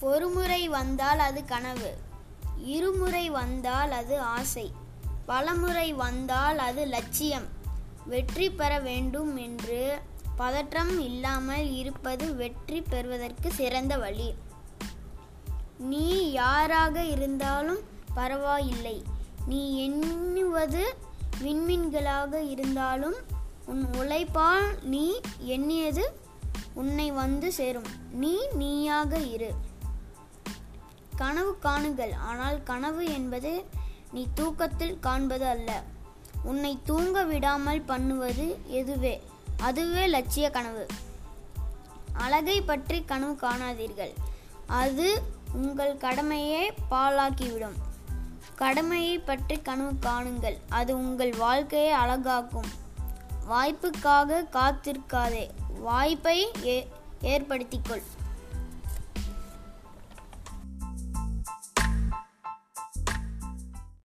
ஒருமுறை வந்தால் அது கனவு. இருமுறை வந்தால் அது ஆசை. பலமுறை வந்தால் அது லட்சியம். வெற்றி பெற வேண்டும் என்று பதற்றம் இல்லாமல் இருப்பது வெற்றி பெறுவதற்கு சிறந்த வழி. நீ யாராக இருந்தாலும் பரவாயில்லை. நீ எண்ணுவது விண்மீன்களாக இருந்தாலும் உன் உழைப்பால் நீ எண்ணியது உன்னை வந்து சேரும். நீ நீயாக இரு. கனவு காணுங்கள். ஆனால் கனவு என்பது நீ தூக்கத்தில் காண்பது அல்ல. உன்னை தூங்க விடாமல் பண்ணுவது எதுவே? அதுவே லட்சிய கனவு. அழகை பற்றி கனவு காணாதீர்கள். அது உங்கள் கடமையை பாழாக்கிவிடும். கடமையை பற்றி கனவு காணுங்கள். அது உங்கள் வாழ்க்கையை அழகாக்கும். வாய்ப்புக்காக காத்திருக்காதே. வாய்ப்பை ஏ ஏற்படுத்திக்கொள்.